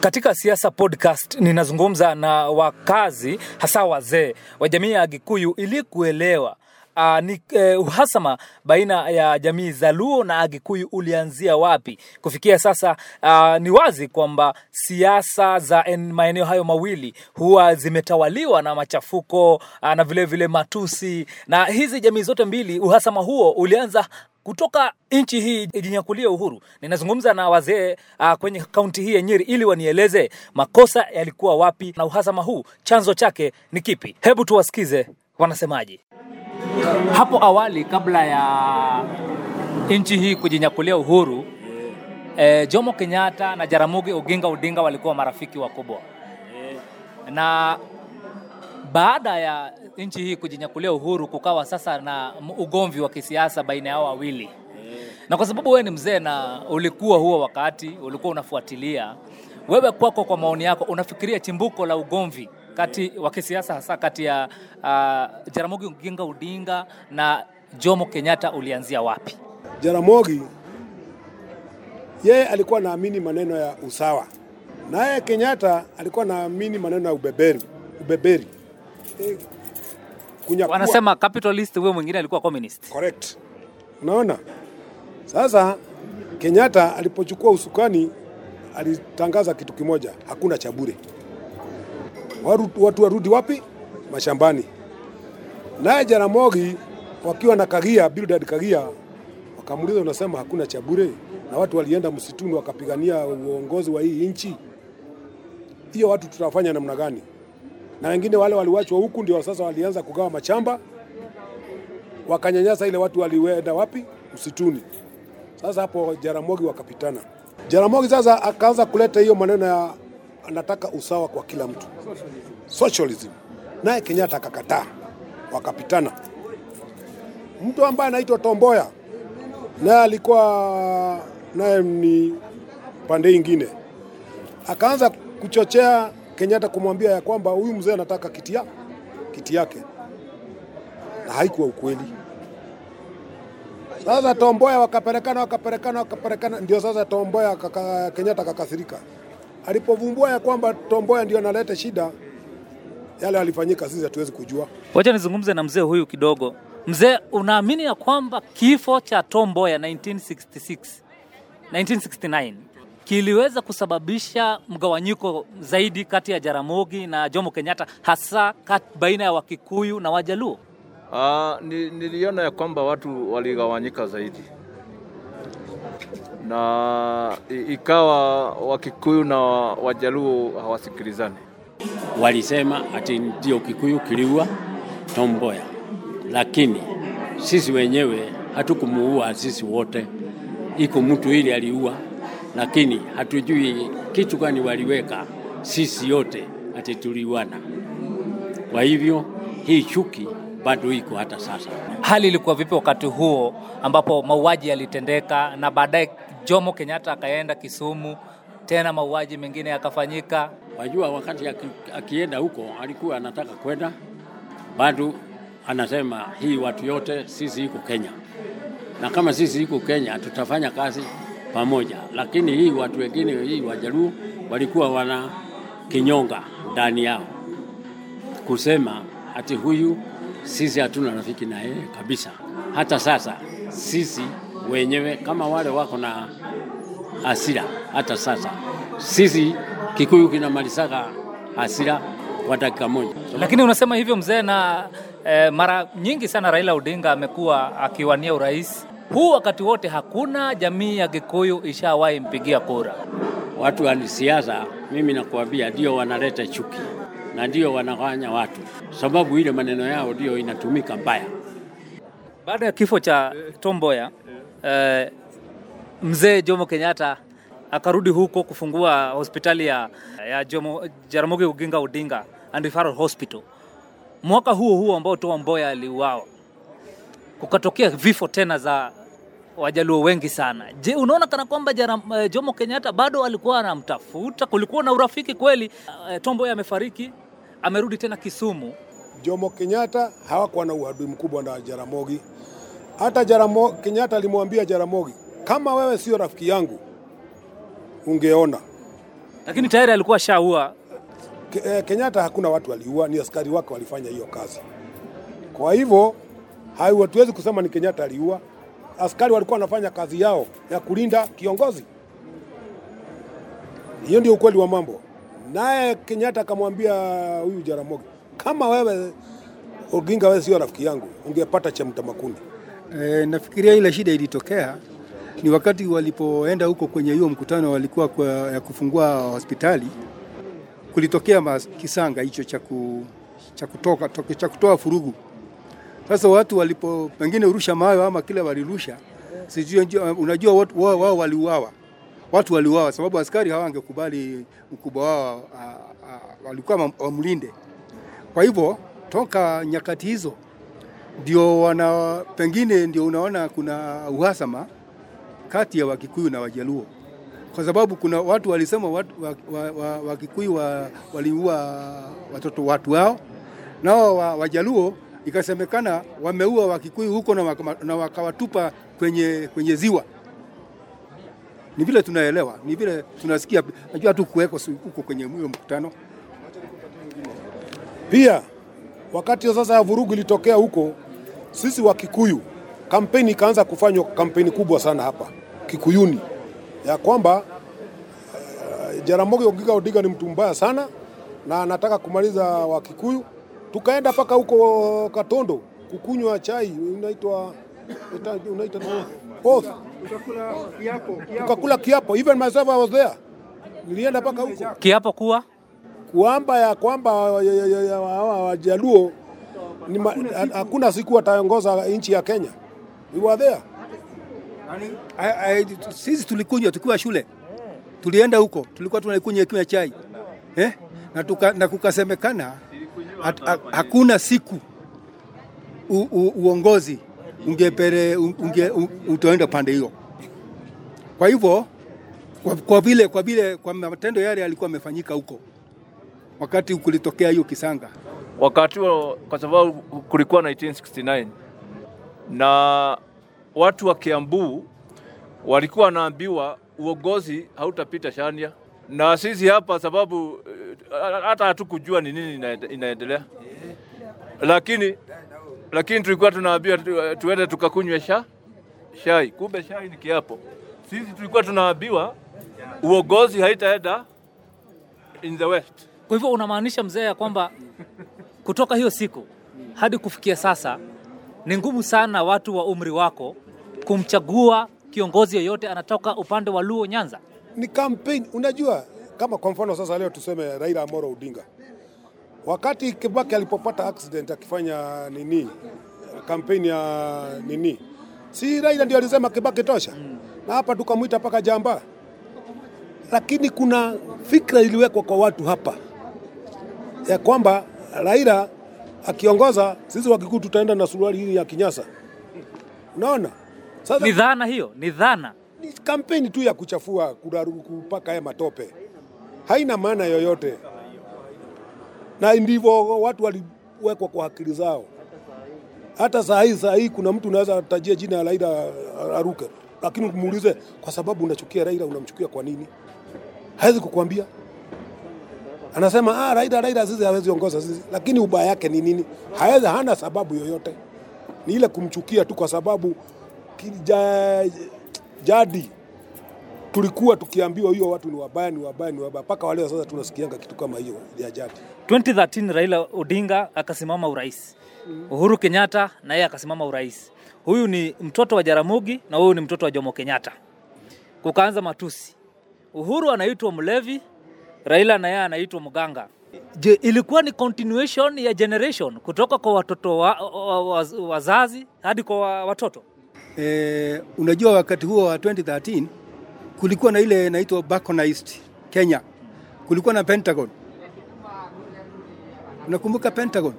Katika Siasa Podcast ninazungumza na wakazi hasa wazee wa jamii ya Gikuyu ili kuelewa Uh, ni eh, uhasama baina ya jamii za Luo na Agikuyu ulianzia wapi? Kufikia sasa uh, ni wazi kwamba siasa za maeneo hayo mawili huwa zimetawaliwa na machafuko uh, na vilevile vile matusi, na hizi jamii zote mbili, uhasama huo ulianza kutoka nchi hii ijinyakulie uhuru. Ninazungumza na wazee uh, kwenye kaunti hii ya Nyeri ili wanieleze makosa yalikuwa wapi na uhasama huu chanzo chake ni kipi. Hebu tuwasikize wanasemaje. Hapo awali kabla ya nchi hii kujinyakulia uhuru eh, Jomo Kenyatta na Jaramogi Oginga Odinga walikuwa marafiki wakubwa, na baada ya nchi hii kujinyakulia uhuru kukawa sasa na ugomvi wa kisiasa baina yao wawili, na kwa sababu wewe ni mzee na ulikuwa huo wakati ulikuwa unafuatilia, wewe kwako, kwa maoni yako, unafikiria chimbuko la ugomvi kati wa kisiasa hasa kati ya uh, Jaramogi Oginga Odinga na Jomo Kenyatta ulianzia wapi? Jaramogi yeye alikuwa naamini maneno ya usawa, naye Kenyatta alikuwa naamini maneno ya ubeberi, ubeberi. Kunyakua. Wanasema capitalist, huyo mwingine alikuwa communist. Correct. Unaona? Sasa Kenyatta alipochukua usukani alitangaza kitu kimoja, hakuna cha bure. Watu warudi wapi? Mashambani. Naye Jaramogi wakiwa na Kagia, Bildad Kagia, wakamuuliza unasema hakuna cha bure, na watu walienda msituni wakapigania uongozi wa hii nchi, hiyo watu tutafanya namna gani? Na wengine wale waliwachwa huku ndio sasa walianza kugawa machamba wakanyanyasa ile watu walienda wapi? Msituni. Sasa hapo Jaramogi wakapitana. Jaramogi sasa akaanza kuleta hiyo maneno ya anataka usawa kwa kila mtu, socialism, naye Kenyatta akakataa, wakapitana. Mtu ambaye anaitwa Tomboya naye alikuwa naye ni pande ingine, akaanza kuchochea Kenyatta kumwambia ya kwamba huyu mzee anataka kiti, ya, kiti yake na haikuwa ukweli. Sasa Tomboya wakapelekana wakaperekana wakaperekana, ndio sasa Tomboya kaka, Kenyatta kakasirika alipovumbua ya kwamba Tomboya ndio analeta shida. Yale alifanyika sisi hatuwezi kujua. Wacha nizungumze na mzee huyu kidogo. Mzee, unaamini ya kwamba kifo cha Tom Mboya 1966 1969 kiliweza kusababisha mgawanyiko zaidi kati ya Jaramogi na Jomo Kenyatta, hasa kat, baina ya Wakikuyu na Wajaluo? Uh, niliona ya kwamba watu waligawanyika zaidi na ikawa Wakikuyu na Wajaluo hawasikilizani. walisema ati ndio Kikuyu kiliua Tom Mboya, lakini sisi wenyewe hatukumuua sisi wote, iko mtu ili aliua, lakini hatujui kitu gani waliweka sisi yote ati tuliwana. Kwa hivyo hii chuki bado iko hata sasa. Hali ilikuwa vipi wakati huo ambapo mauaji yalitendeka na baadaye Jomo Kenyatta akaenda Kisumu, tena mauaji mengine yakafanyika? Wajua, wakati akienda huko alikuwa anataka kwenda, bado anasema hii watu yote sisi iko Kenya, na kama sisi iko Kenya tutafanya kazi pamoja, lakini hii watu wengine, hii Wajaluo walikuwa wana kinyonga ndani yao kusema ati huyu sisi hatuna rafiki na yeye kabisa. Hata sasa sisi wenyewe kama wale wako na hasira, hata sasa sisi Kikuyu kinamalizaka hasira kwa dakika moja. Lakini unasema hivyo mzee, na eh, mara nyingi sana Raila Odinga amekuwa akiwania urais huu, wakati wote hakuna jamii ya Gikuyu ishawahi mpigia kura. Watu wa siasa, mimi nakuambia, ndio wanaleta chuki na ndio wanawanya watu, sababu ile maneno yao ndio inatumika mbaya. Baada ya kifo cha Tom Mboya eh, mzee Jomo Kenyatta akarudi huko kufungua hospitali ya, ya Jomo, Jaramogi Oginga Odinga and Referral Hospital. Mwaka huo huo ambao Tom Mboya aliuawa, kukatokea vifo tena za Wajaluo wengi sana. Je, unaona kana kwamba eh, Jomo Kenyatta bado alikuwa anamtafuta? Kulikuwa na urafiki kweli? tombo Tom Mboya amefariki, amerudi tena Kisumu. Jomo Kenyatta hawakuwa na uadui mkubwa na Jaramogi. Hata Jaramo, Kenyatta alimwambia Jaramogi, kama wewe sio rafiki yangu ungeona lakini tayari alikuwa shaua. Ke- eh, Kenyatta hakuna watu waliua, ni askari wake walifanya hiyo kazi. Kwa hivyo hatuwezi kusema ni Kenyatta aliua. Askari walikuwa wanafanya kazi yao ya kulinda kiongozi. Hiyo ndio ukweli wa mambo. Naye Kenyatta akamwambia huyu Jaramogi, kama wewe Oginga, wewe sio rafiki yangu, ungepata cha mtamakuni. E, nafikiria ile shida ilitokea ni wakati walipoenda huko kwenye hiyo mkutano walikuwa kwa, ya kufungua hospitali, kulitokea kisanga hicho cha kutoa furugu. Sasa watu walipo pengine urusha mawe ama kile walirusha, sijui unajua watu wao, wao waliuawa, watu waliuawa sababu askari hawangekubali mkubwa wao walikuwa wamlinde. Kwa hivyo toka nyakati hizo ndio wana pengine ndio unaona kuna uhasama kati ya Wakikuyu na Wajaluo, kwa sababu kuna watu walisema watu, wa, wa, wa, Wakikuyu wa, waliua watoto watu wao, nao wa, Wajaluo ikasemekana wameua Wakikuyu huko na, waka, na wakawatupa kwenye, kwenye ziwa. Ni vile tunaelewa, ni vile tunasikia, najua tu kuweko huko kwenye huyo mkutano Pia wakati hiyo sasa ya vurugu ilitokea huko, sisi wa Kikuyu kampeni ikaanza kufanywa, kampeni kubwa sana hapa Kikuyuni ya kwamba uh, Jaramogi Oginga Odinga ni mtu mbaya sana na anataka kumaliza wa Kikuyu. Tukaenda mpaka huko Katondo kukunywa chai unaitwa unaitwa oath. Tukakula kiapo, even myself I was there. Nilienda mpaka huko Kiapo kuwa kuamba ya kwamba ya- ya- ya- ya- hawa Wajaluo hakuna siku wataongoza nchi ya Kenya. We were there. I, I, sisi tulikunywa tukiwa shule, tulienda huko, tulikuwa tunakunywa kinywa chai eh? na, tuka, na kukasemekana hat, a, hakuna siku u, u, uongozi ungepere unge, utaenda pande hiyo. Kwa hivyo kwa, kwa vile kwa vile kwa matendo yale yalikuwa yamefanyika huko wakati kulitokea hiyo kisanga wakati huo, kwa sababu kulikuwa 1969 na watu wa Kiambu walikuwa wanaambiwa uongozi hautapita Shania, na sisi hapa sababu eh, hata hatukujua ni nini inaendelea, lakini lakini tulikuwa tunaambiwa tuende tukakunywe sha shai, kumbe shai ni kiapo. Sisi tulikuwa tunaambiwa uongozi haitaenda in the west. Kwa hivyo unamaanisha mzee ya kwamba kutoka hiyo siku hadi kufikia sasa ni ngumu sana watu wa umri wako kumchagua kiongozi yoyote anatoka upande wa Luo Nyanza. Ni campaign, unajua kama kwa mfano sasa leo tuseme Raila Amolo Odinga. Wakati Kibaki alipopata accident akifanya nini? Kampeni ya nini? Si Raila ndio alisema Kibaki tosha. Na hapa tukamwita paka jamba. Lakini kuna fikra iliwekwa kwa watu hapa ya kwamba Raila akiongoza sisi Wakikuyu tutaenda na suruali hii ya kinyasa. Unaona? Sasa Ni dhana hiyo, ni dhana. Ni kampeni tu ya kuchafua kupaka haya matope, haina maana yoyote, na ndivyo watu waliwekwa kwa akili zao. Hata saa hii saa hii kuna mtu unaweza tajia jina ya Raila aruke, lakini umuulize kwa sababu unachukia Raila, unamchukia kwa nini? Hawezi kukwambia. Anasema ah, Raila Raila sisi hawezi ongoza sisi, lakini ubaya yake ni nini? Hawezi, hana sababu yoyote, ni ile kumchukia tu kwa sababu kija, jadi tulikuwa tukiambiwa hiyo watu ni wabaya, ni wabaya, ni wabaya, mpaka waleo sasa tunasikianga kitu kama hiyo ya jadi. 2013 Raila Odinga akasimama urais, Uhuru Kenyatta na yeye akasimama urais. Huyu ni mtoto wa Jaramogi na huyu ni mtoto wa Jomo Kenyatta. Kukaanza matusi, Uhuru anaitwa mlevi, Raila na yeye anaitwa mganga. Je, ilikuwa ni continuation ya generation kutoka kwa watoto wa, wa, wa, wazazi hadi kwa watoto? E, unajua wakati huo wa 2013 kulikuwa na ile inaitwa balkanized Kenya, kulikuwa na Pentagon. Unakumbuka Pentagon?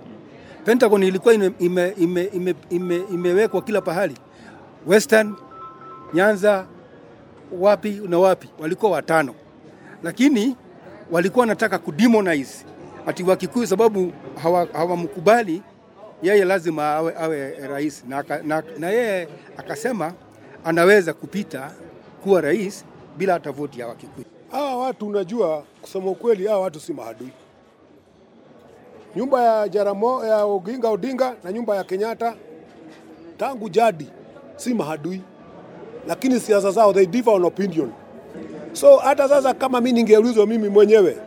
Pentagon ilikuwa ime, ime, ime, ime, ime, imewekwa kila pahali, Western, Nyanza, wapi na wapi, walikuwa watano, lakini walikuwa wanataka kudemonize ati Wakikuyu sababu hawa- hawamkubali yeye lazima awe, awe rais na, na, na yeye akasema anaweza kupita kuwa rais bila hata voti ya Wakikuyu. Hawa watu unajua, kusema ukweli, hawa watu si maadui. Nyumba ya Jaramo, ya Oginga Odinga na nyumba ya Kenyatta tangu jadi si mahadui, lakini siasa zao they differ on opinion. So hata sasa kama mi ningeulizwa mimi mwenyewe,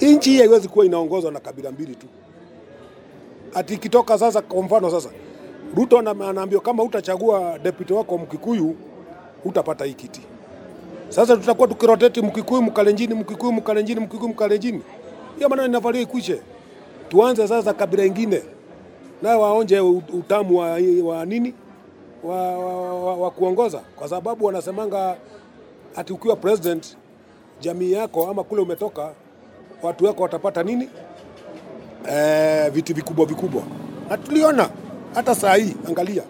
nchi hii haiwezi kuwa inaongozwa na kabila mbili tu. Ati kitoka sasa, kwa mfano sasa Ruto ana- anaambiwa kama utachagua deputy wako Mkikuyu utapata hii kiti. Sasa tutakuwa tukiroteti Mkikuyu, Mkalenjini, Mkikuyu, Mkalenjini, Mkikuyu, Mkalenjini. Hiyo maana inavalia ikwishe. Tuanze sasa kabila ingine nayo waonje utamu wa, wa nini wa, wa, wa, wa kuongoza, kwa sababu wanasemanga ati ukiwa president jamii yako ama kule umetoka watu wako watapata nini eh, viti vikubwa vikubwa, na tuliona hata saa hii, angalia.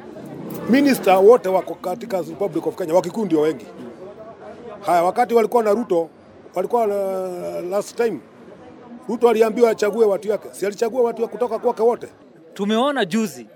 Minista wote wako katika Republic of Kenya, Wakikuyu ndio wengi. Haya, wakati walikuwa na Ruto, walikuwa na last time Ruto aliambiwa achague watu yake, si alichagua watu ya kutoka kwake wote? Tumeona juzi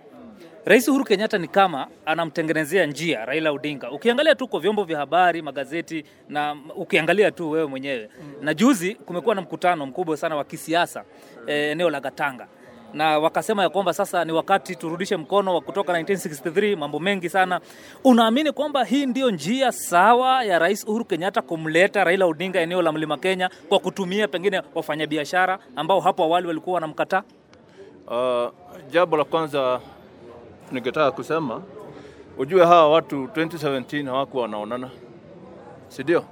Rais Uhuru Kenyatta ni kama anamtengenezea njia Raila Odinga. Ukiangalia tu kwa vyombo vya habari, magazeti na ukiangalia tu wewe mwenyewe. Na juzi kumekuwa na mkutano mkubwa sana wa kisiasa eh, eneo la Gatanga. Na wakasema ya kwamba sasa ni wakati turudishe mkono wa kutoka 1963 mambo mengi sana. Unaamini kwamba hii ndio njia sawa ya Rais Uhuru Kenyatta kumleta Raila Odinga eneo la Mlima Kenya kwa kutumia pengine wafanyabiashara ambao hapo awali walikuwa wanamkataa? Uh, jambo la kwanza ningetaka kusema, ujue hawa watu 2017 hawakuwa wanaonana, si ndio?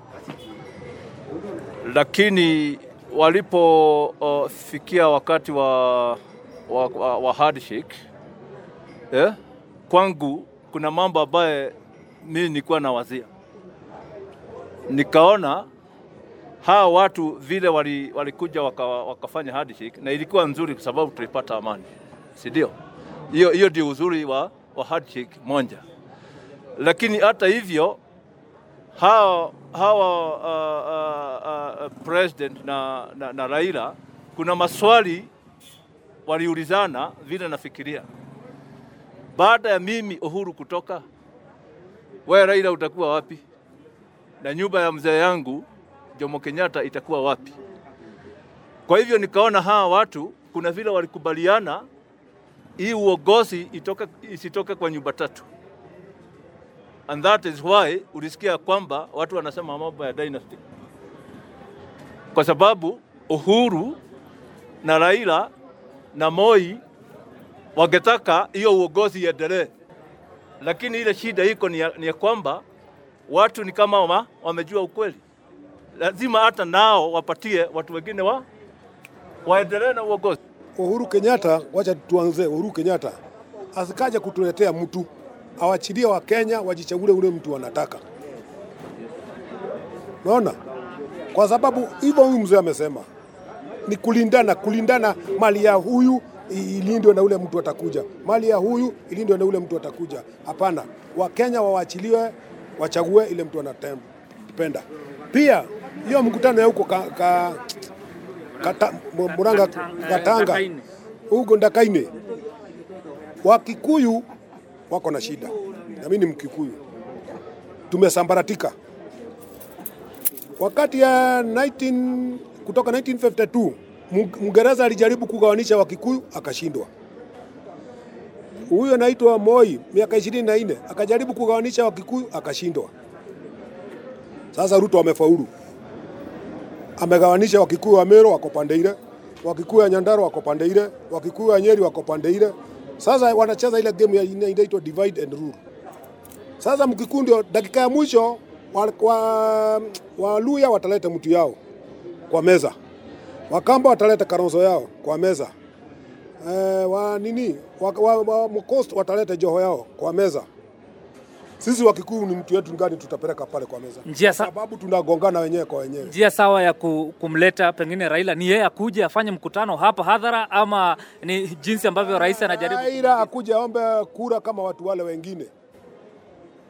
Lakini walipofikia wakati wa, wa, wa, wa handshake eh, kwangu kuna mambo ambaye mimi nilikuwa nawazia, nikaona hawa watu vile wali- walikuja waka, wakafanya handshake na ilikuwa nzuri kwa sababu tulipata amani, si ndio? Hiyo hiyo ndio uzuri wa, wa handshake moja, lakini hata hivyo hawa, hawa uh, uh, uh, president na, na, na Raila kuna maswali waliulizana vile nafikiria baada ya mimi Uhuru kutoka, wewe Raila utakuwa wapi? na nyumba ya mzee yangu Jomo Kenyatta itakuwa wapi? Kwa hivyo nikaona hawa watu kuna vile walikubaliana hii uongozi itoke, isitoke kwa nyumba tatu, and that is why ulisikia kwamba watu wanasema mambo ya dynasty, kwa sababu Uhuru na Raila na Moi wangetaka hiyo uongozi iendelee, lakini ile shida iko ni ni ya kwamba watu ni kama wama, wamejua ukweli, lazima hata nao wapatie watu wengine wa waendelee na uongozi. Uhuru Kenyatta, wacha tuanze. Uhuru Kenyatta asikaje kutuletea mtu, awachilie Wakenya wajichagulie ule mtu wanataka. Naona kwa sababu hivyo huyu mzee amesema ni kulindana, kulindana, mali ya huyu ilindwe na ule mtu atakuja, mali ya huyu ilindwe na ule mtu atakuja. Hapana, Wakenya wawachiliwe, wachague ile mtu anapenda. Pia hiyo mkutano ya huko ka, ka, Muranga Gatanga huko Ndakaine, Wakikuyu wako na shida, na mimi ni Mkikuyu, tumesambaratika. Wakati ya 19, kutoka 1952 mgereza alijaribu kugawanisha Wakikuyu akashindwa. Huyo anaitwa Moi miaka ishirini na nne akajaribu kugawanisha Wakikuyu akashindwa. Sasa Ruto amefaulu, amegawanisha Wakikuyu wa Meru wako pande ile, Wakikuyu wa Nyandarua wako pande ile, Wakikuyu wa Nyeri wako pande ile. Sasa wanacheza ile game ya inaitwa divide and rule. Sasa Mkikuyu ndio dakika ya mwisho wa, wa, Waluya wataleta mtu yao kwa meza, Wakamba wataleta karonzo yao kwa meza eh, wa nini wa, wa, wa, Mcoast wataleta joho yao kwa meza. Sisi Wakikuyu ni mtu wetu gani tutapeleka pale kwa meza? Njia sa- sababu tunagongana wenyewe kwa wenyewe. njia sawa ya kumleta pengine Raila ni yeye akuje afanye mkutano hapa hadhara, ama ni jinsi ambavyo rais anajaribu Raila akuje aombe kura kama watu wale wengine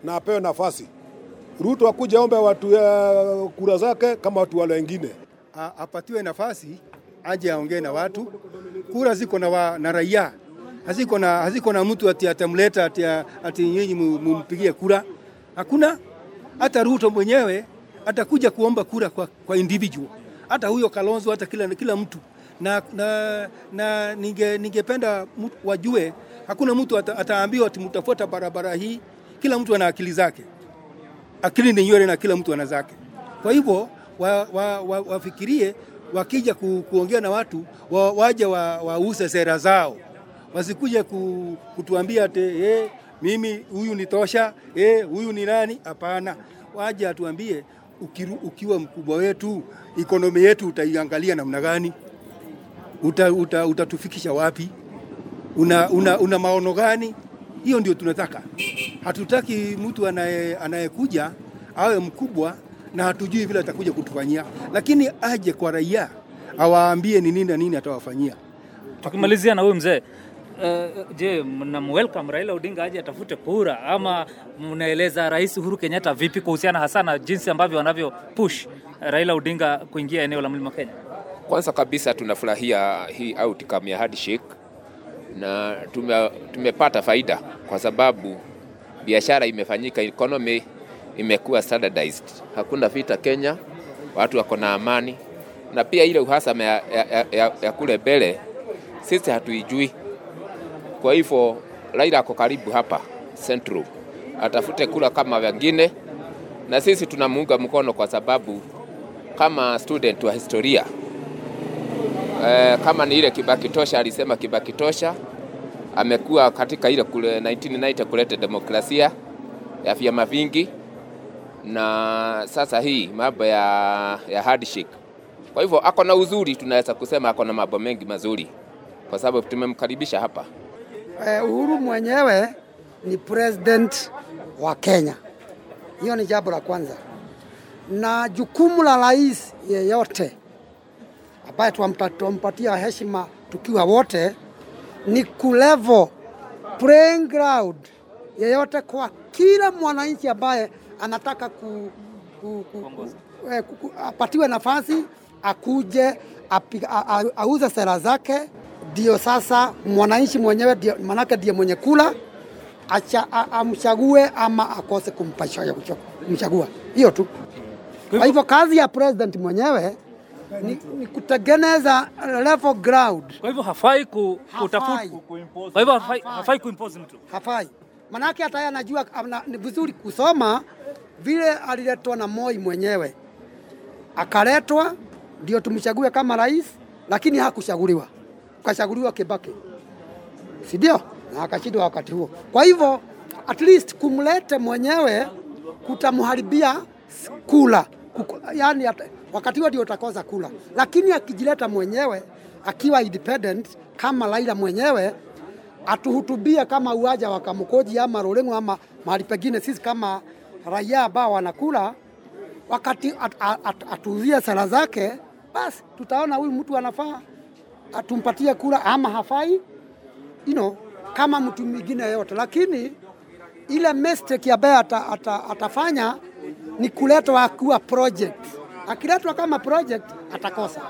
na apewe nafasi. Ruto akuja aombe watu uh, kura zake kama watu wale wengine. A- apatiwe nafasi aje aongee na watu. Kura ziko na, wa, na raia haziko na, haziko na mtu ati atamleta ati, ati nyinyi mumpigie kura. Hakuna. Hata Ruto mwenyewe atakuja kuomba kura kwa, kwa individual, hata huyo Kalonzo, hata kila, kila mtu na, na, na ninge, ningependa wajue hakuna mtu ata, ataambiwa ati mtafuata barabara hii. Kila mtu ana akili zake, akili ni nywele na kila mtu ana zake. Kwa hivyo wa, wa, wa, wafikirie wakija ku, kuongea na watu wa, waje wa, wause sera zao, wasikuje ku, kutuambia ate eh, mimi huyu ni tosha, eh, huyu ni nani. Hapana, waje atuambie ukiru, ukiwa mkubwa wetu, ikonomi yetu utaiangalia namna gani? Uta, uta, utatufikisha wapi? Una, una, una maono gani? Hiyo ndio tunataka. Hatutaki mtu anayekuja awe mkubwa na hatujui vile atakuja kutufanyia, lakini aje kwa raia awaambie ni nini na nini atawafanyia. Tukimalizia na huyu mzee Uh, je, mnamwelcome Raila Odinga aje atafute kura ama mnaeleza Rais Uhuru Kenyatta vipi kuhusiana hasa na jinsi ambavyo wanavyo push Raila Odinga kuingia eneo la Mlima Kenya? Kwanza kabisa tunafurahia hii outcome ya handshake na tume, tumepata faida kwa sababu biashara imefanyika, economy imekuwa standardized, hakuna vita Kenya, watu wako na amani, na pia ile uhasama ya, ya, ya, ya kule mbele sisi hatuijui. Kwa hivyo Raila ako karibu hapa Central, atafute kula kama wengine, na sisi tunamuunga mkono kwa sababu kama student wa historia eh, kama ni ile Kibaki tosha alisema Kibaki tosha amekuwa katika ile kule 1990 kuleta demokrasia ya vyama vingi, na sasa hii mambo ya, ya hardship. Kwa hivyo ako na uzuri, tunaweza kusema ako na mambo mengi mazuri, kwa sababu tumemkaribisha hapa. Eh, Uhuru mwenyewe ni president wa Kenya. Hiyo ni jambo la kwanza, na jukumu la rais yeyote ambaye tumpatia heshima tukiwa wote ni kulevo playing ground yeyote kwa kila mwananchi ambaye anataka ku, ku, ku, ku, eh, ku, ku, apatiwe nafasi akuje api, a, a, auze sera zake, ndio sasa mwananchi mwenyewe ndio manake ndiye mwenye kula acha, amchague ama akose kumchagua, hiyo tu. Kwa hivyo kazi ya president mwenyewe ni, ni kutengeneza level ground. Kwa hivyo hafai ku, kutafuta Kuimpose. kwa hivyo hafai, Hafai. hafai kuimpose mtu. hafai. Manake hata yeye anajua ni vizuri kusoma vile aliletwa na Moi mwenyewe, akaletwa ndio tumchague kama rais, lakini hakuchaguliwa, kachaguliwa Kibaki, si ndio? Na akashindwa wakati huo. Kwa hivyo at least kumlete mwenyewe kutamharibia kula yani wakati huo ndio utakosa kula, lakini akijileta mwenyewe akiwa independent kama Raila mwenyewe atuhutubie kama uwaja wa Kamukoji ama Rolengo ama mahali pengine, sisi kama raia ambao wanakula wakati at, at, at, atuzie sera zake, basi tutaona huyu mtu anafaa atumpatie kura ama hafai, you know, kama mtu mwingine yote, lakini ile mistake ambayo ata, ata, atafanya ni kuletwa akiwa project. Akiletwa kama project atakosa.